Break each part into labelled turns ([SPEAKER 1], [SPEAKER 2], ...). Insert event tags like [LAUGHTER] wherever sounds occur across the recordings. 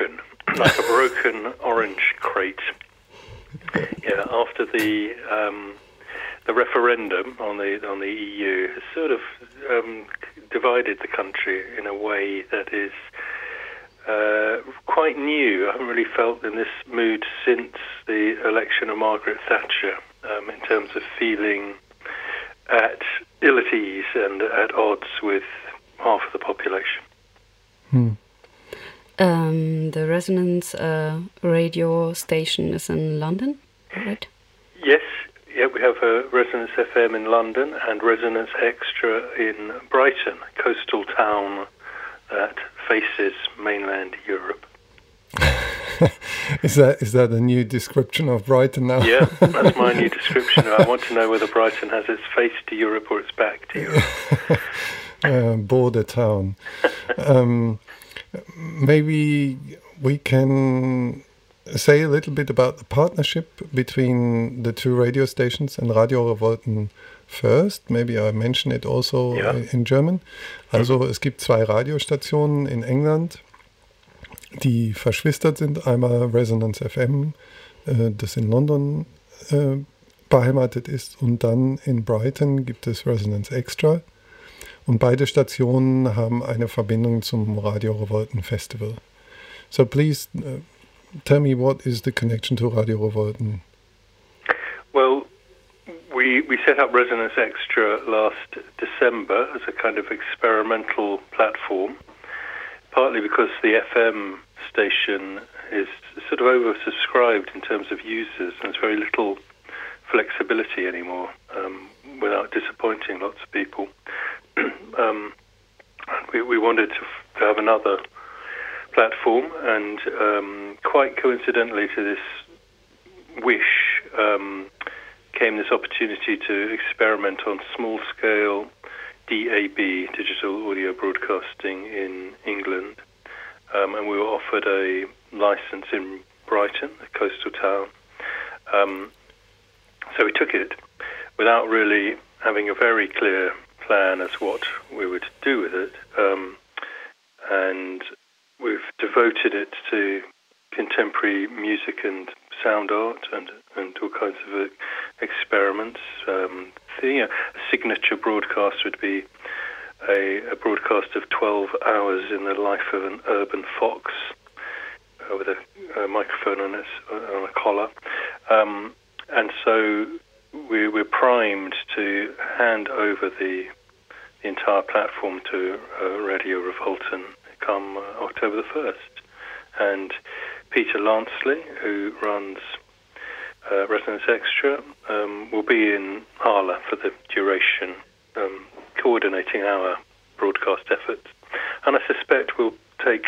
[SPEAKER 1] broken, like a broken orange crate. Yeah, after the um, the referendum on the on the EU has sort of um, divided the country in a way that is uh, quite new. I haven't really felt in this mood since the election of Margaret Thatcher um, in terms of feeling at ill at ease and at odds with half of the population.
[SPEAKER 2] Um, the Resonance uh, radio station is in London, right?
[SPEAKER 1] Yes, yeah, we have a Resonance FM in London and Resonance Extra in Brighton, a coastal town that faces mainland Europe. [LAUGHS]
[SPEAKER 3] is that is that a new description of Brighton now?
[SPEAKER 1] yeah, that's my new [LAUGHS] description. I want to know whether Brighton has its face to Europe or its back to Europe. [LAUGHS]
[SPEAKER 3] uh, border town. Um, maybe we can say a little bit about the partnership between the two radio stations and Radio Revolten first. Maybe I mention it also ja. in German. Also es gibt zwei Radiostationen in England, die verschwistert sind. Einmal Resonance FM, äh, das in London äh, beheimatet ist, und dann in Brighton gibt es Resonance Extra. Und beide Stationen haben eine Verbindung zum Radio Revolten Festival. So please uh, tell me what is the connection to Radio Revolten?
[SPEAKER 1] Well, we, we set up Resonance Extra last December as a kind of experimental platform, partly because the FM station is sort of oversubscribed in terms of users, and there's very little flexibility anymore um, without disappointing lots of people. Um, we, we wanted to, to have another platform, and um, quite coincidentally to this wish, um, came this opportunity to experiment on small scale DAB, digital audio broadcasting in England. Um, and we were offered a license in Brighton, a coastal town. Um, so we took it without really having a very clear plan as what we would do with it. Um, and we've devoted it to contemporary music and sound art and, and all kinds of uh, experiments. Um, the you know, signature broadcast would be a, a, broadcast of 12 hours in the life of an urban fox uh, with a, a, microphone on, its, on a collar. Um, and so we, we're primed to hand over the, the entire platform to uh, Radio Revolten come uh, October the 1st. And Peter Lansley, who runs uh, Resonance Extra, um, will be in Halle for the duration, um, coordinating our broadcast efforts. And I suspect we'll take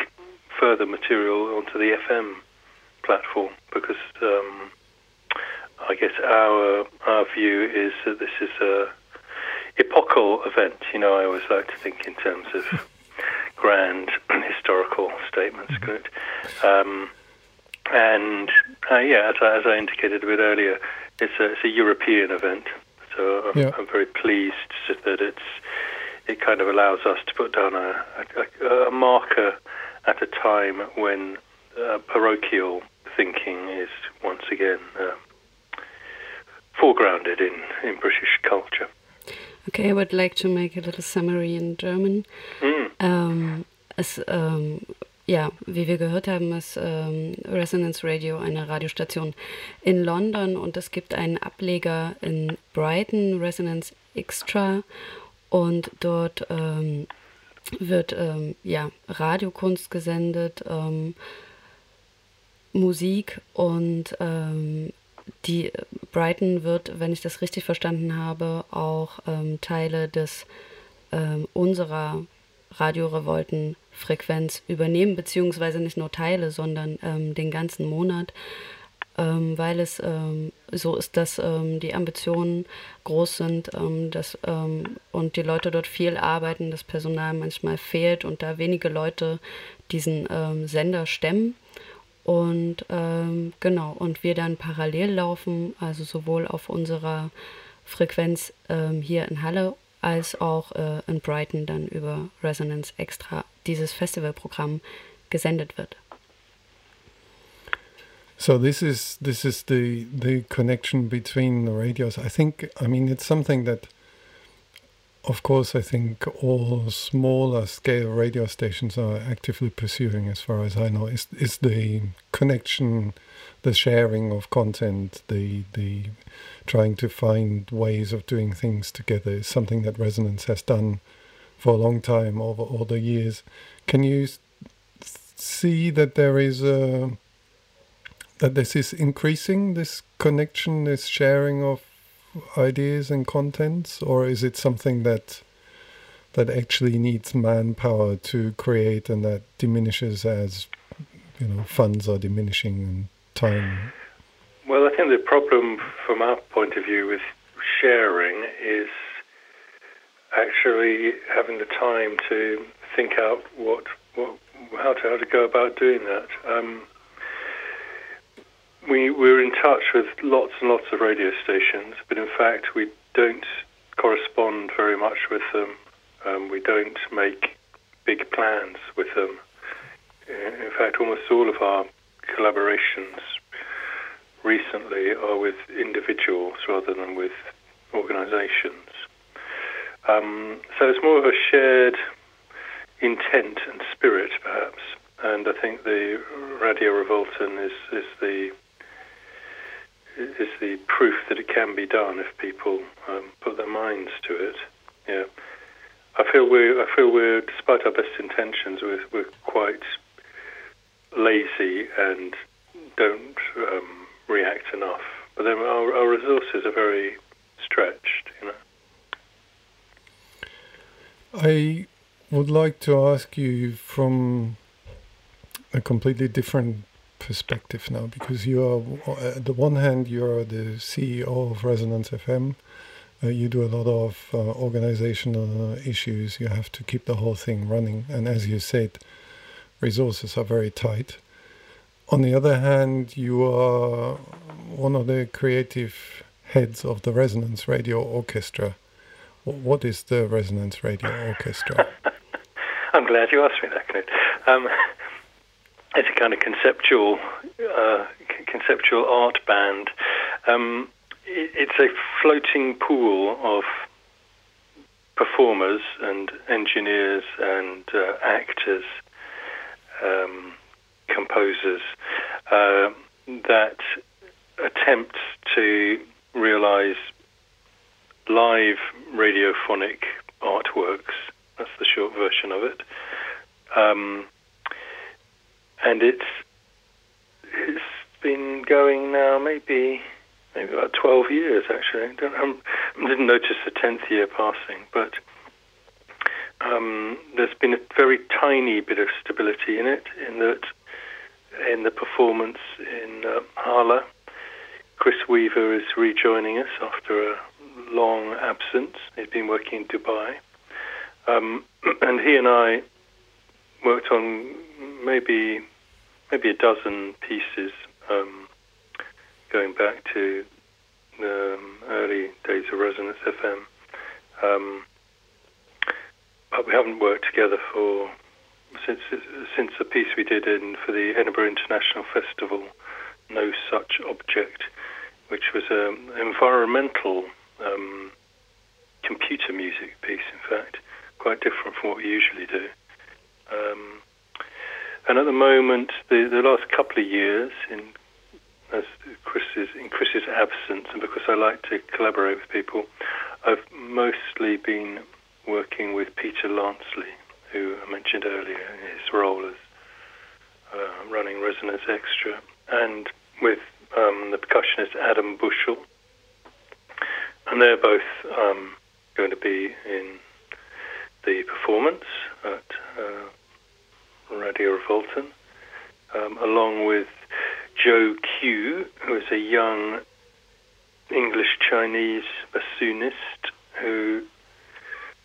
[SPEAKER 1] further material onto the FM platform because um, I guess our our view is that this is a epochal event. You know, I always like to think in terms of [LAUGHS] grand [CLEARS THROAT] historical statements. Mm-hmm. Good. Um, and uh, yeah, as I, as I, indicated a bit earlier, it's a, it's a European event, so I'm, yeah. I'm, very pleased that it's it kind of allows us to put down a, a, a marker at a time when uh, parochial thinking is once again uh, foregrounded in, in British culture.
[SPEAKER 2] Okay, I would like to make a little summary in German. Mm. Um, es ähm, ja, wie wir gehört haben, ist ähm, Resonance Radio eine Radiostation in London und es gibt einen Ableger in Brighton, Resonance Extra, und dort ähm, wird ähm, ja, Radiokunst gesendet, ähm, Musik und ähm, die Brighton wird, wenn ich das richtig verstanden habe, auch ähm, Teile des unserer Radiorevolten Frequenz übernehmen, beziehungsweise nicht nur Teile, sondern ähm, den ganzen Monat, ähm, weil es ähm, so ist, dass ähm, die Ambitionen groß sind ähm, dass, ähm, und die Leute dort viel arbeiten, das Personal manchmal fehlt und da wenige Leute diesen Sender stemmen. Und genau, und wir dann parallel laufen, also sowohl auf unserer Frequenz hier in Halle als auch äh, in Brighton dann über Resonance Extra dieses Festivalprogramm gesendet wird.
[SPEAKER 3] So this is this is the the connection between the radios. I think I mean it's something that of course I think all smaller scale radio stations are actively pursuing as far as I know. Is is the connection the sharing of content the the trying to find ways of doing things together is something that resonance has done for a long time over all the years. Can you see that there is a that this is increasing this connection, this sharing of ideas and contents, or is it something that that actually needs manpower to create and that diminishes as you know funds are diminishing and time?
[SPEAKER 1] Well, I think the problem from our point of view with sharing is actually having the time to think out what, what how to how to go about doing that. Um, we we're in touch with lots and lots of radio stations, but in fact we don't correspond very much with them. Um, we don't make big plans with them. In fact, almost all of our collaborations recently are with individuals rather than with organizations. Um, so it's more of a shared intent and spirit, perhaps. And I think the Radio Revolten is, is the is the proof that it can be done if people um, put their minds to it. Yeah, I feel we I feel we're despite our best intentions we're, we're quite lazy and don't um, react enough. But then our, our resources are very stretched. You know.
[SPEAKER 3] I would like to ask you from a completely different perspective now because you are at the one hand you are the CEO of Resonance FM. Uh, you do a lot of uh, organizational issues. You have to keep the whole thing running, and as you said, resources are very tight. On the other hand, you are one of the creative heads of the Resonance Radio Orchestra. What is the Resonance Radio Orchestra? [LAUGHS]
[SPEAKER 1] I'm glad you asked me that, Knut. Um, it's a kind of conceptual uh, conceptual art band. Um, it, it's a floating pool of performers and engineers and uh, actors, um, composers uh, that attempt to realize live radiophonic artworks. That's the short version of it. Um, and it's it's been going now maybe maybe about 12 years actually. I, don't, I didn't notice the 10th year passing, but um, there's been a very tiny bit of stability in it, in that in the performance in uh, Halle. Chris Weaver is rejoining us after a long absence. He's been working in Dubai. Um, [CLEARS THROAT] and he and I worked on maybe maybe a dozen pieces um, going back to the um, early days of Resonance FM. Um, but we haven't worked together for since since the piece we did in for the Edinburgh International Festival, No Such Object, which was an environmental um, computer music piece. In fact, quite different from what we usually do. Um, and at the moment, the, the last couple of years, in as Chris's in Chris's absence, and because I like to collaborate with people, I've mostly been working with Peter Lansley, who I mentioned earlier in his role as uh, running Resonance Extra, and with um, the percussionist Adam Bushell, and they're both um, going to be in the performance at. Uh, Radio Revolten, um, along with Joe Q, who is a young English Chinese bassoonist who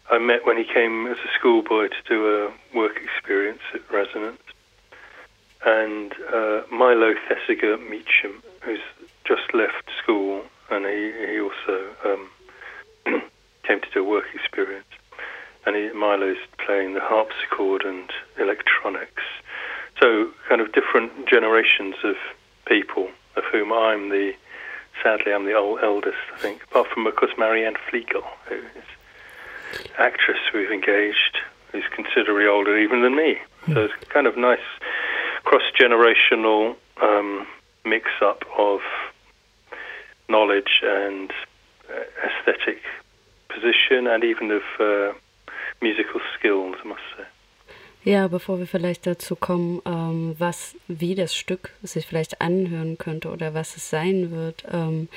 [SPEAKER 1] I met when he came as a schoolboy to do a work experience at Resonance, and uh, Milo Thesiger Meacham, who's just left school, and he, he also um, [CLEARS THROAT] came to do a work experience and he, Milo's playing the harpsichord and electronics. So, kind of different generations of people, of whom I'm the, sadly, I'm the old eldest, I think, apart from, of course, Marianne Fliegel, who is actress we've engaged, who's considerably older even than me. So it's kind of nice cross-generational um, mix-up of knowledge and uh, aesthetic position and even of uh, musical skills, I must say.
[SPEAKER 2] Ja, bevor wir vielleicht dazu kommen, ähm, was, wie das Stück sich vielleicht anhören könnte oder was es sein wird. Ähm,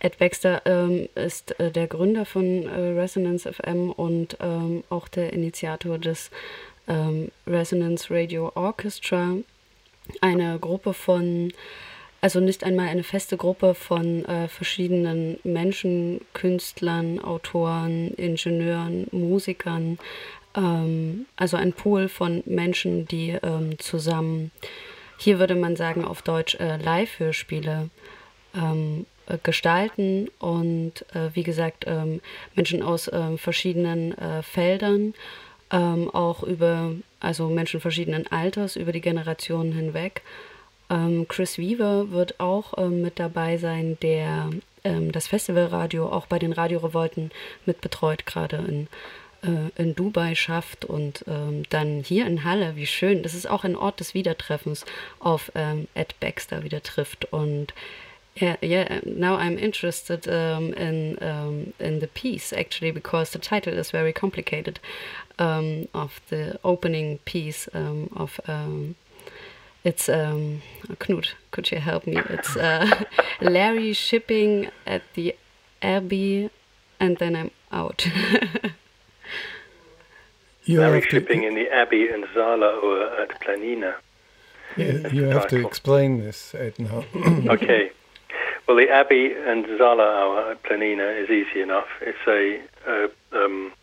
[SPEAKER 2] Ed Baxter ähm, ist äh, der Gründer von äh, Resonance FM und ähm, auch der Initiator des ähm, Resonance Radio Orchestra, eine Gruppe von also nicht einmal eine feste Gruppe von äh, verschiedenen Menschen, Künstlern, Autoren, Ingenieuren, Musikern, ähm, also ein Pool von Menschen, die ähm, zusammen, hier würde man sagen auf Deutsch, äh, Live-Hörspiele ähm, äh, gestalten und äh, wie gesagt ähm, Menschen aus ähm, verschiedenen äh, Feldern, ähm, auch über, also Menschen verschiedenen Alters, über die Generationen hinweg. Chris Weaver wird auch mit dabei sein, der das Festivalradio auch bei den Radiorevolten mit betreut, gerade in äh, in Dubai schafft und ähm, dann hier in Halle, wie schön, das ist auch ein Ort des Wiedertreffens, auf ähm, Ed Baxter wieder trifft und Yeah, yeah. Now I'm interested um, in um, in the piece actually because the title is very complicated um, of the opening piece of it's Knut. Could you help me? It's uh, [LAUGHS] Larry shipping at the Abbey, and then I'm out. [LAUGHS]
[SPEAKER 1] you Larry shipping in the Abbey and Zala or at Planena.
[SPEAKER 3] Yeah, you have to explain this, Edna. [COUGHS] [COUGHS]
[SPEAKER 1] okay. Well, the Abbey and Zala hour at Planena is easy enough. It's a, a, um, a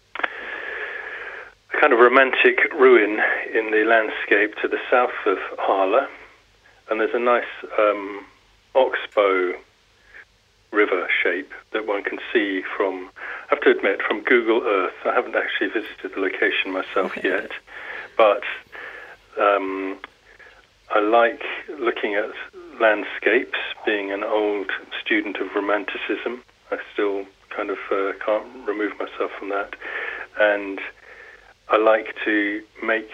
[SPEAKER 1] kind of romantic ruin in the landscape to the south of Halle, and there's a nice um, oxbow river shape that one can see from, I have to admit, from Google Earth. I haven't actually visited the location myself yet, but um, I like looking at landscapes, being an old student of Romanticism. I still kind of uh, can't remove myself from that. And I like to make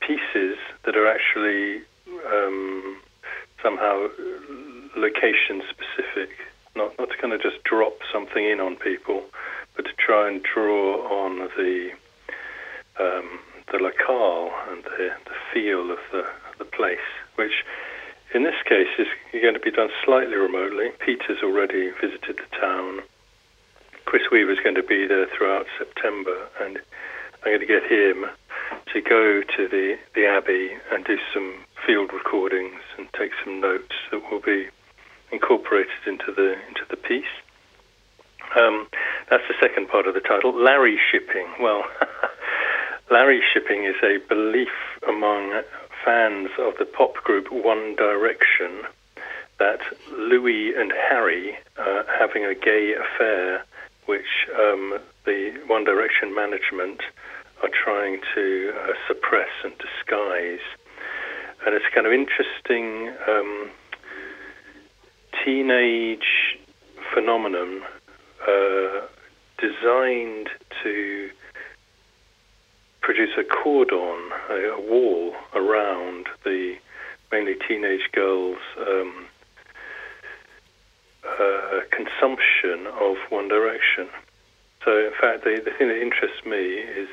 [SPEAKER 1] pieces that are actually um, somehow location specific not not to kind of just drop something in on people, but to try and draw on the um, the locale and the, the feel of the the place, which in this case is going to be done slightly remotely. Peter's already visited the town. Chris Weaver's going to be there throughout September, and I'm going to get him to go to the, the Abbey and do some field recordings and take some notes that will be incorporated into the into the piece. Um, that's the second part of the title. Larry shipping. Well, [LAUGHS] Larry shipping is a belief among fans of the pop group One Direction that Louis and Harry are having a gay affair, which um, the One Direction management are trying to uh, suppress and disguise. And it's kind of interesting. Um, teenage phenomenon uh, designed to produce a cordon, a, wall around the mainly teenage girls' um, uh, consumption of One Direction. So, in fact, the, the thing that interests me is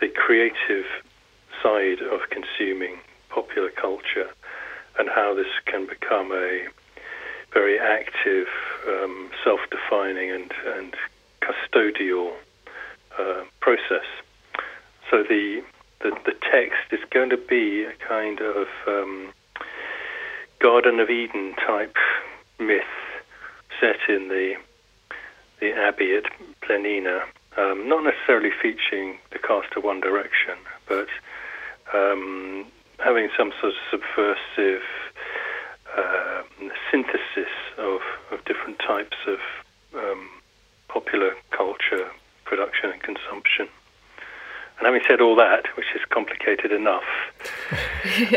[SPEAKER 1] the creative side of consuming popular culture and how this can become a very active, um, self-defining, and and custodial uh, process. So the, the, the text is going to be a kind of um, Garden of Eden type myth set in the the abbey at Planena, um, not necessarily featuring the cast of One Direction, but um, having some sort of subversive uh, synthesis of, of different types of um, popular culture production and consumption. And having said all that, which is complicated enough, [LAUGHS]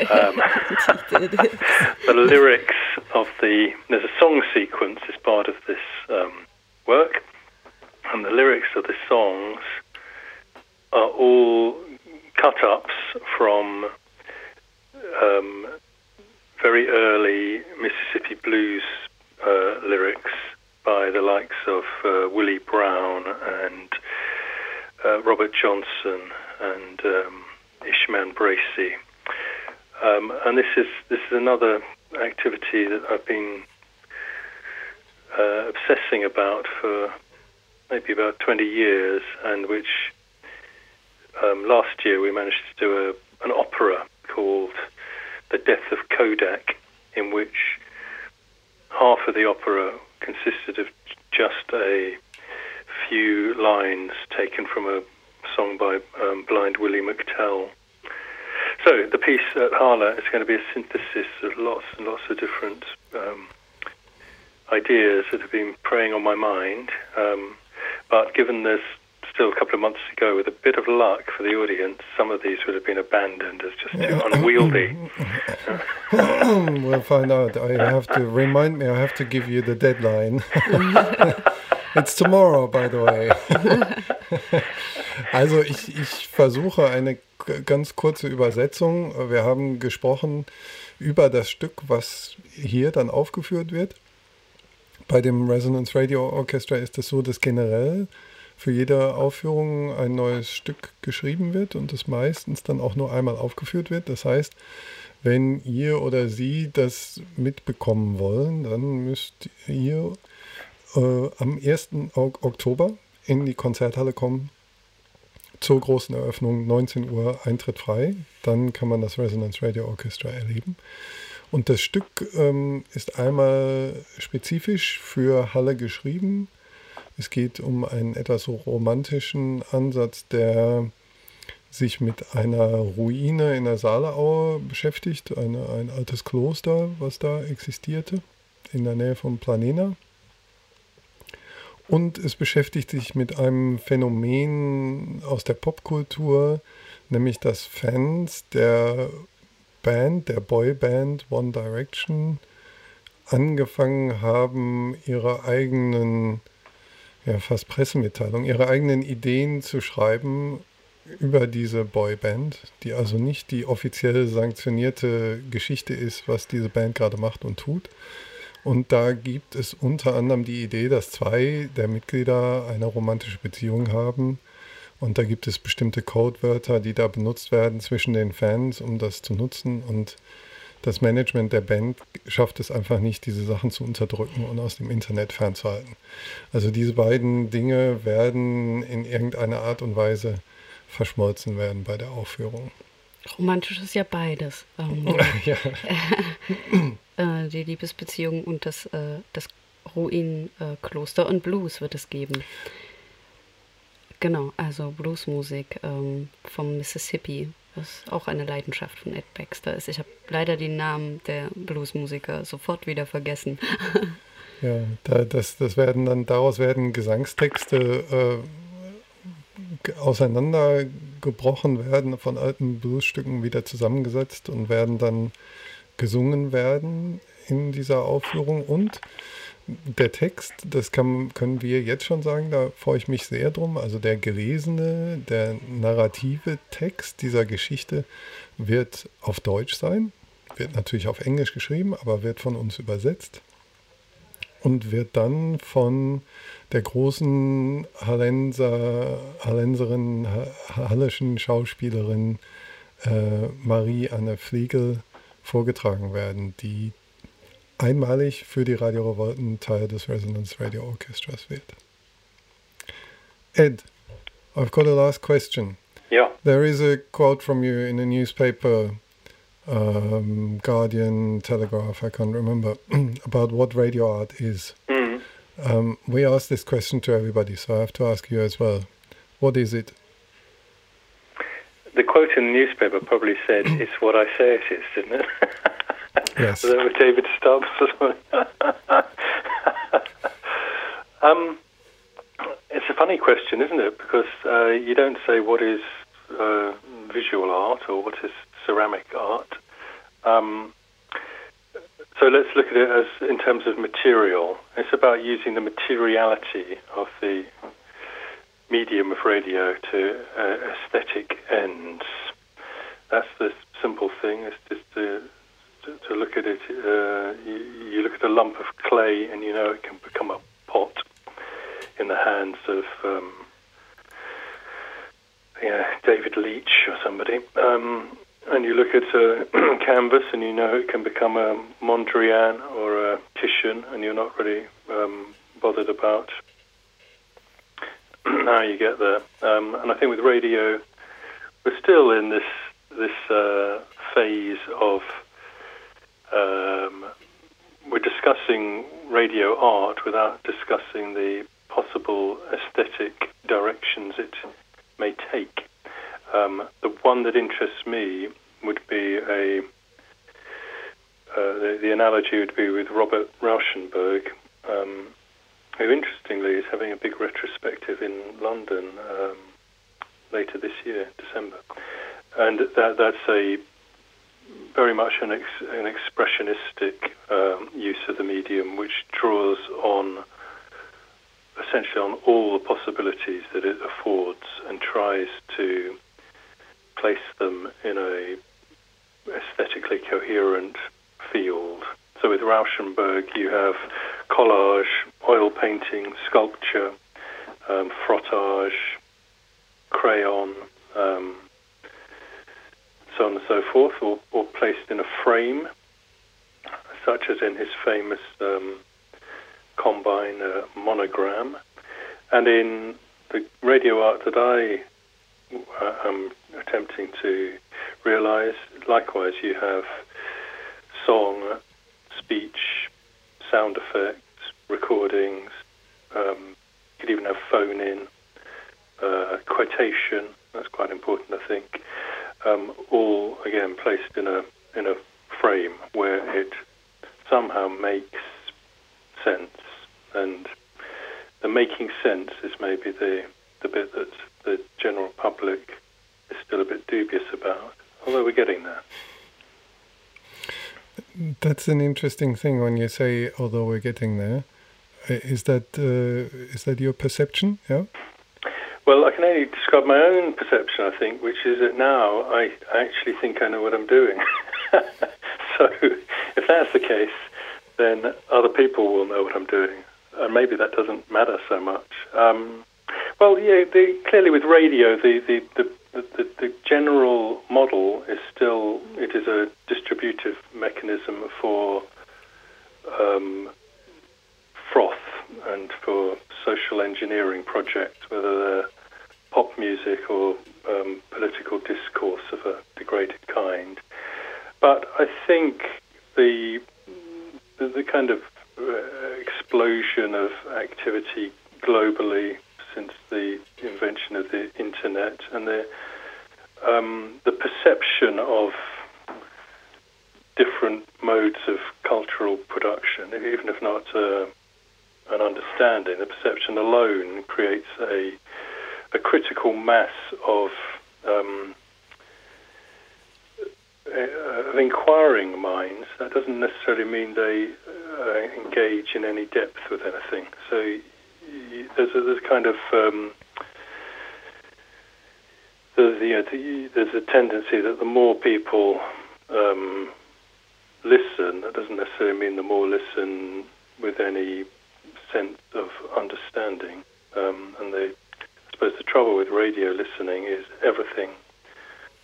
[SPEAKER 1] um, [LAUGHS] the lyrics of the there's a song sequence as part of this um, work, and the lyrics of the songs are all cut ups from um, very early Mississippi blues uh, lyrics by the likes of uh, Willie Brown and uh, Robert Johnson and um, Ishmon Bracey. Um, and this is this is another activity that I've been uh, obsessing about for maybe about 20 years, and which um, last year we managed to do a, an opera called The Death of Kodak, in which half of the opera consisted of just a few lines taken from a song by um, Blind Willie McTell. So the piece at Halle is going to be a synthesis of lots and lots of different um, ideas that have been preying on my mind. Um, but given there's still a couple of months to go, with a bit of luck for the audience, some of these would have been abandoned as just too unwieldy. [LAUGHS]
[SPEAKER 3] we'll find out. I have to remind me. I have to give you the deadline. [LAUGHS] It's tomorrow, by the way. [LAUGHS] also ich, ich versuche eine ganz kurze Übersetzung. Wir haben gesprochen über das Stück, was hier dann aufgeführt wird. Bei dem Resonance Radio Orchestra ist es so, dass generell für jede Aufführung ein neues Stück geschrieben wird und das meistens dann auch nur einmal aufgeführt wird. Das heißt, wenn ihr oder sie das mitbekommen wollen, dann müsst ihr äh, am 1. Oktober in die Konzerthalle kommen zur großen Eröffnung, 19 Uhr Eintritt frei. Dann kann man das Resonance Radio Orchestra erleben. Und das Stück ähm, ist einmal spezifisch für Halle geschrieben. Es geht um einen etwas romantischen Ansatz, der sich mit einer Ruine in der Saaleaue beschäftigt, eine, ein altes Kloster, was da existierte, in der Nähe von Planena. Und es beschäftigt sich mit einem Phänomen aus der Popkultur, nämlich dass Fans der Band, der Boyband One Direction, angefangen haben, ihre eigenen, ja fast Pressemitteilungen, ihre eigenen Ideen zu schreiben über diese Boyband, die also nicht die offiziell sanktionierte Geschichte ist, was diese Band gerade macht und tut, und da gibt es unter anderem die Idee, dass zwei der Mitglieder eine romantische Beziehung haben. Und da gibt es bestimmte Codewörter, die da benutzt werden zwischen den Fans, um das zu nutzen. Und das Management der Band schafft es einfach nicht, diese Sachen zu unterdrücken und aus dem Internet fernzuhalten. Also diese beiden Dinge werden in irgendeiner Art und Weise verschmolzen werden bei der Aufführung.
[SPEAKER 2] Romantisch ist ja beides. Ähm, [LAUGHS] ja. [LAUGHS] äh, die Liebesbeziehung und das, äh, das Ruinkloster und Blues wird es geben. Genau, also Bluesmusik ähm, vom Mississippi, was auch eine Leidenschaft von Ed Baxter ist. Ich habe leider die Namen der Bluesmusiker sofort wieder vergessen. [LAUGHS]
[SPEAKER 3] ja, da, das, das werden dann, daraus werden Gesangstexte äh, auseinandergebrochen werden, von alten Bluesstücken wieder zusammengesetzt und werden dann gesungen werden in dieser Aufführung und der Text, das kann, können wir jetzt schon sagen, da freue ich mich sehr drum. Also der gelesene, der narrative Text dieser Geschichte wird auf Deutsch sein, wird natürlich auf Englisch geschrieben, aber wird von uns übersetzt und wird dann von der großen Hallenser, Hallenserin, hallischen Schauspielerin äh, Marie-Anne Flegel vorgetragen werden, die einmalig für die Radio Revolten Teil des Resonance Radio Orchestras wird. Ed, I've got a last question.
[SPEAKER 1] Yeah.
[SPEAKER 3] There is a quote from you in a newspaper, um, Guardian, Telegraph, I can't remember, [CLEARS THROAT] about what radio art is. Mm. Um, we ask this question to everybody, so I have to ask you as well. What is it?
[SPEAKER 1] the quote in the newspaper probably said, [CLEARS THROAT] "It's what I say it is," didn't it? [LAUGHS]
[SPEAKER 3] Yes. [LAUGHS]
[SPEAKER 1] With David Stubbs [LAUGHS] um, it's a funny question, isn't it? Because uh, you don't say what is uh, visual art or what is ceramic art. Um, so let's look at it as in terms of material. It's about using the materiality of the medium of radio to uh, aesthetic ends. That's the simple thing. It's just to, to, look at it. Uh, you, you, look at a lump of clay, and you know it can become a pot in the hands of um, yeah, David Leach or somebody. Um, and you look at a [CLEARS THROAT] canvas, and you know it can become a Mondrian or a Titian, and you're not really um, bothered about [CLEARS THROAT] how you get there. Um, and I think with radio, we're still in this this uh, phase of um, we're discussing radio art without discussing the possible aesthetic directions it may take. Um, the one that interests me would be a uh, the, the, analogy would be with Robert Rauschenberg, um, who interestingly is having a big retrospective in London um, later this year, December, and that, that's a very much an, ex- an expressionistic um, use of the medium, which draws on essentially on all the possibilities that it affords and tries to place them in a aesthetically coherent field. So with Rauschenberg, you have collage, oil painting, sculpture, um, frottage, crayon, um, so on and so forth, or, or, placed in a frame, such as in his famous um, Combine uh, monogram. And in the radio art that I uh, am attempting to realize, likewise, you have song, speech, sound effects, recordings. Um, you could even have phone in, uh, quotation. That's quite important, I think. Um, all again placed in a in a frame where it somehow makes sense, and the making sense is maybe the the bit that the general public is still a bit dubious about. Although we're getting there.
[SPEAKER 3] That's an interesting thing when you say, although we're getting there. Uh, is that uh, is that your perception? Yeah.
[SPEAKER 1] Well, I can only describe my own perception, I think, which is that now I actually think I know what I'm doing. [LAUGHS] so, if that's the case, then other people will know what I'm doing, and maybe that doesn't matter so much. Um, well, yeah, the, clearly with radio, the, the, the the, the, the, general model is still it is a distributive mechanism for um, froth and for social engineering projects, whether they're pop music or um, political discourse of a degraded kind. But I think the the, the kind of uh, explosion of activity globally since the invention of the internet and the um, the perception of different modes of cultural production, even if not uh, an understanding, the perception alone creates a a critical mass of um, uh, of inquiring minds. That doesn't necessarily mean they uh, engage in any depth with anything. So there's a, there's kind of um, there's, you know, the, there's a tendency that the more people um, listen, that doesn't necessarily mean the more listen with any sense of understanding. Um, and the, I suppose the trouble with radio listening is everything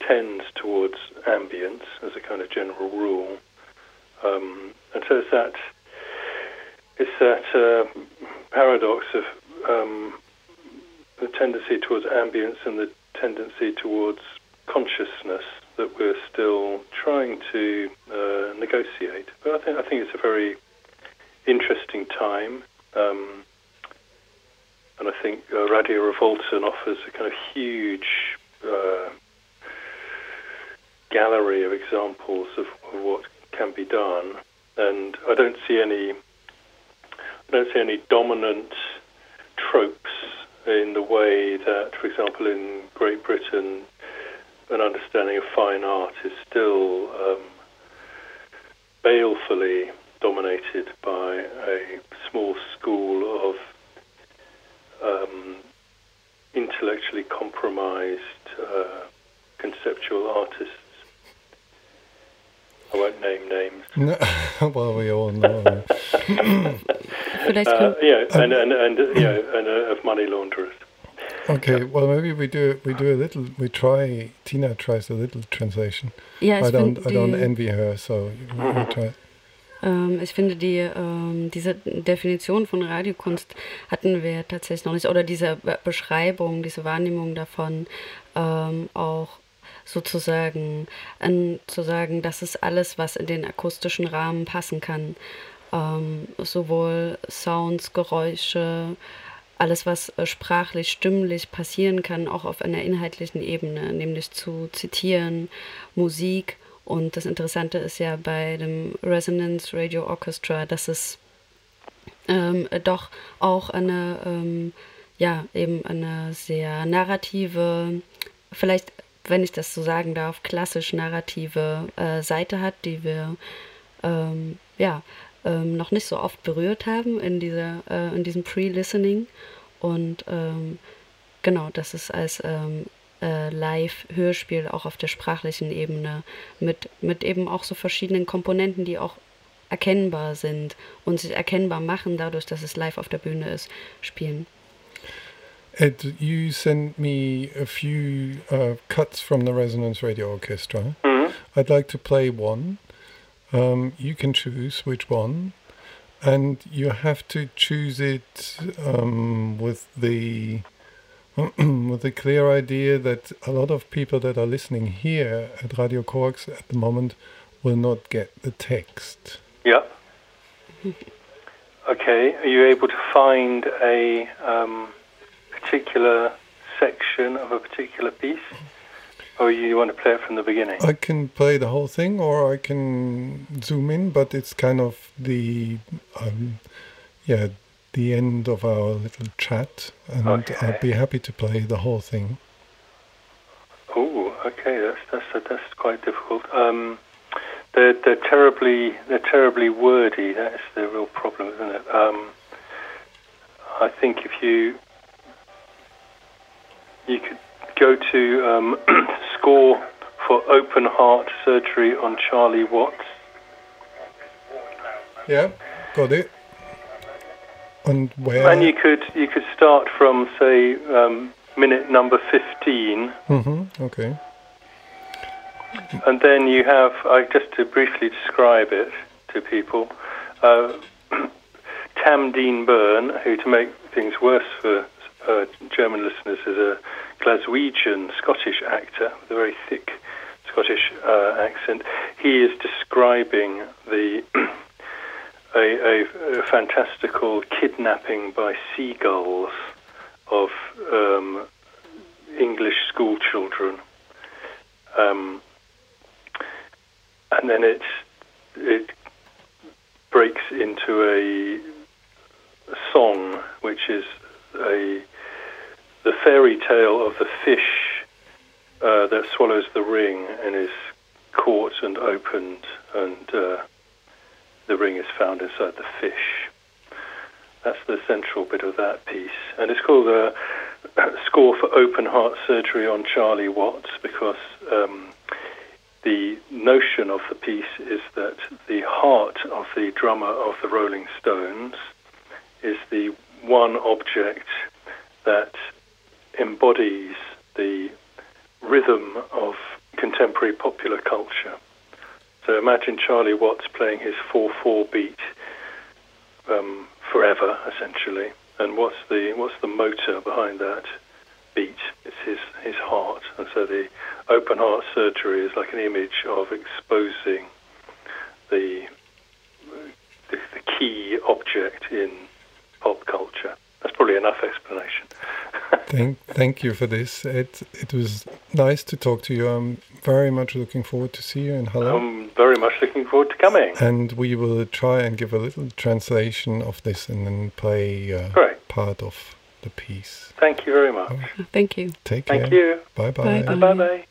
[SPEAKER 1] tends towards ambience as a kind of general rule. Um, and so it's that it's that uh, paradox of um, the tendency towards ambience and the tendency towards consciousness that we're still trying to uh, negotiate. But I think I think it's a very interesting time, um, and I think uh, Radio Revolten offers a kind of huge uh, gallery of examples of, of what can be done. And I don't see any I don't see any dominant tropes in the way that, for example, in Great Britain, an understanding of fine art is still um, balefully dominated by a small school of um, intellectually compromised uh, conceptual artists. I won't name names. [LAUGHS]
[SPEAKER 3] No, well, we all know.
[SPEAKER 2] Vielleicht
[SPEAKER 1] Uh,
[SPEAKER 2] können,
[SPEAKER 1] yeah, and and and you know, and uh, of money launderers.
[SPEAKER 3] Okay, well, maybe we do we do a little. We try. Tina tries a little translation.
[SPEAKER 2] ja,
[SPEAKER 3] I don't.
[SPEAKER 2] finde
[SPEAKER 3] I don't envy her. So we we [LAUGHS] try.
[SPEAKER 2] Ähm, ich finde die ähm, diese Definition von Radiokunst hatten wir tatsächlich noch nicht oder diese Be Beschreibung, diese Wahrnehmung davon ähm, auch sozusagen an, zu sagen, das ist alles, was in den akustischen Rahmen passen kann. Ähm, sowohl Sounds, Geräusche, alles, was äh, sprachlich, stimmlich passieren kann, auch auf einer inhaltlichen Ebene, nämlich zu zitieren, Musik. Und das Interessante ist ja bei dem Resonance Radio Orchestra, dass es ähm, doch auch eine, ähm, ja, eben eine sehr narrative, vielleicht, wenn ich das so sagen darf, klassisch narrative äh, Seite hat, die wir ähm, ja, ähm, noch nicht so oft berührt haben in, dieser, äh, in diesem Pre-Listening. Und ähm, genau, das ist als ähm, äh, Live-Hörspiel auch auf der sprachlichen Ebene mit, mit eben auch so verschiedenen Komponenten, die auch erkennbar sind und sich erkennbar machen, dadurch, dass es live auf der Bühne ist, spielen.
[SPEAKER 3] Ed, you sent me a few uh, cuts from the Resonance Radio Orchestra.
[SPEAKER 1] Mhm.
[SPEAKER 3] I'd like to play one. Um, you can choose which one, and you have to choose it um, with the [CLEARS THROAT] with the clear idea that a lot of people that are listening here at Radio Corax at the moment will not get the text.
[SPEAKER 1] Yeah. [LAUGHS] Okay. Are you able to find a um, particular section of a particular piece, or you want to play it from the beginning?
[SPEAKER 3] I can play the whole thing, or I can zoom in, but it's kind of the um, yeah the end of our little chat, and
[SPEAKER 1] Okay.
[SPEAKER 3] I'd be happy to play the whole thing.
[SPEAKER 1] Oh, okay. That's that's that's quite difficult. Um, they're they're terribly they're terribly wordy. That's the real problem, isn't it? Um, I think if you you could go to um, [CLEARS THROAT] score for open heart surgery on Charlie Watts.
[SPEAKER 3] Yeah, got it. And where?
[SPEAKER 1] And you could you could start from say um, minute number fifteen,
[SPEAKER 3] hmm Okay.
[SPEAKER 1] and then you have I just to briefly describe it to people. Uh, [CLEARS THROAT] Tam Dean Burn, who to make things worse for uh, German listeners is a Glaswegian Scottish actor with a very thick Scottish uh, accent. He is describing the [CLEARS THROAT] a, a, fantastical kidnapping by seagulls of um, English school children. Um, and then it it breaks into a, a song, which is a the fairy tale of the fish uh, that swallows the ring and is caught and opened, and uh, the ring is found inside the fish. That's the central bit of that piece, and it's called a, score for open heart surgery on Charlie Watts because um, the notion of the piece is that the heart of the drummer of the Rolling Stones is the one object that embodies the rhythm of contemporary popular culture. So imagine Charlie Watts playing his 4-4 beat um, forever, essentially. And what's the what's the motor behind that beat? It's his his heart. And so the open heart surgery is like an image of exposing the the, the key object in pop culture. That's probably enough explanation. [LAUGHS]
[SPEAKER 3] Thank, thank you for this. It it was nice to talk to you. I'm very much looking forward to see you in Halle.
[SPEAKER 1] I'm very much looking forward to coming.
[SPEAKER 3] and we will try and give a little translation of this and then play uh, part of the piece.
[SPEAKER 1] Thank you very much.
[SPEAKER 2] Thank you.
[SPEAKER 3] Take care.
[SPEAKER 1] Thank you.
[SPEAKER 3] Bye bye.
[SPEAKER 2] Bye.
[SPEAKER 1] Bye bye.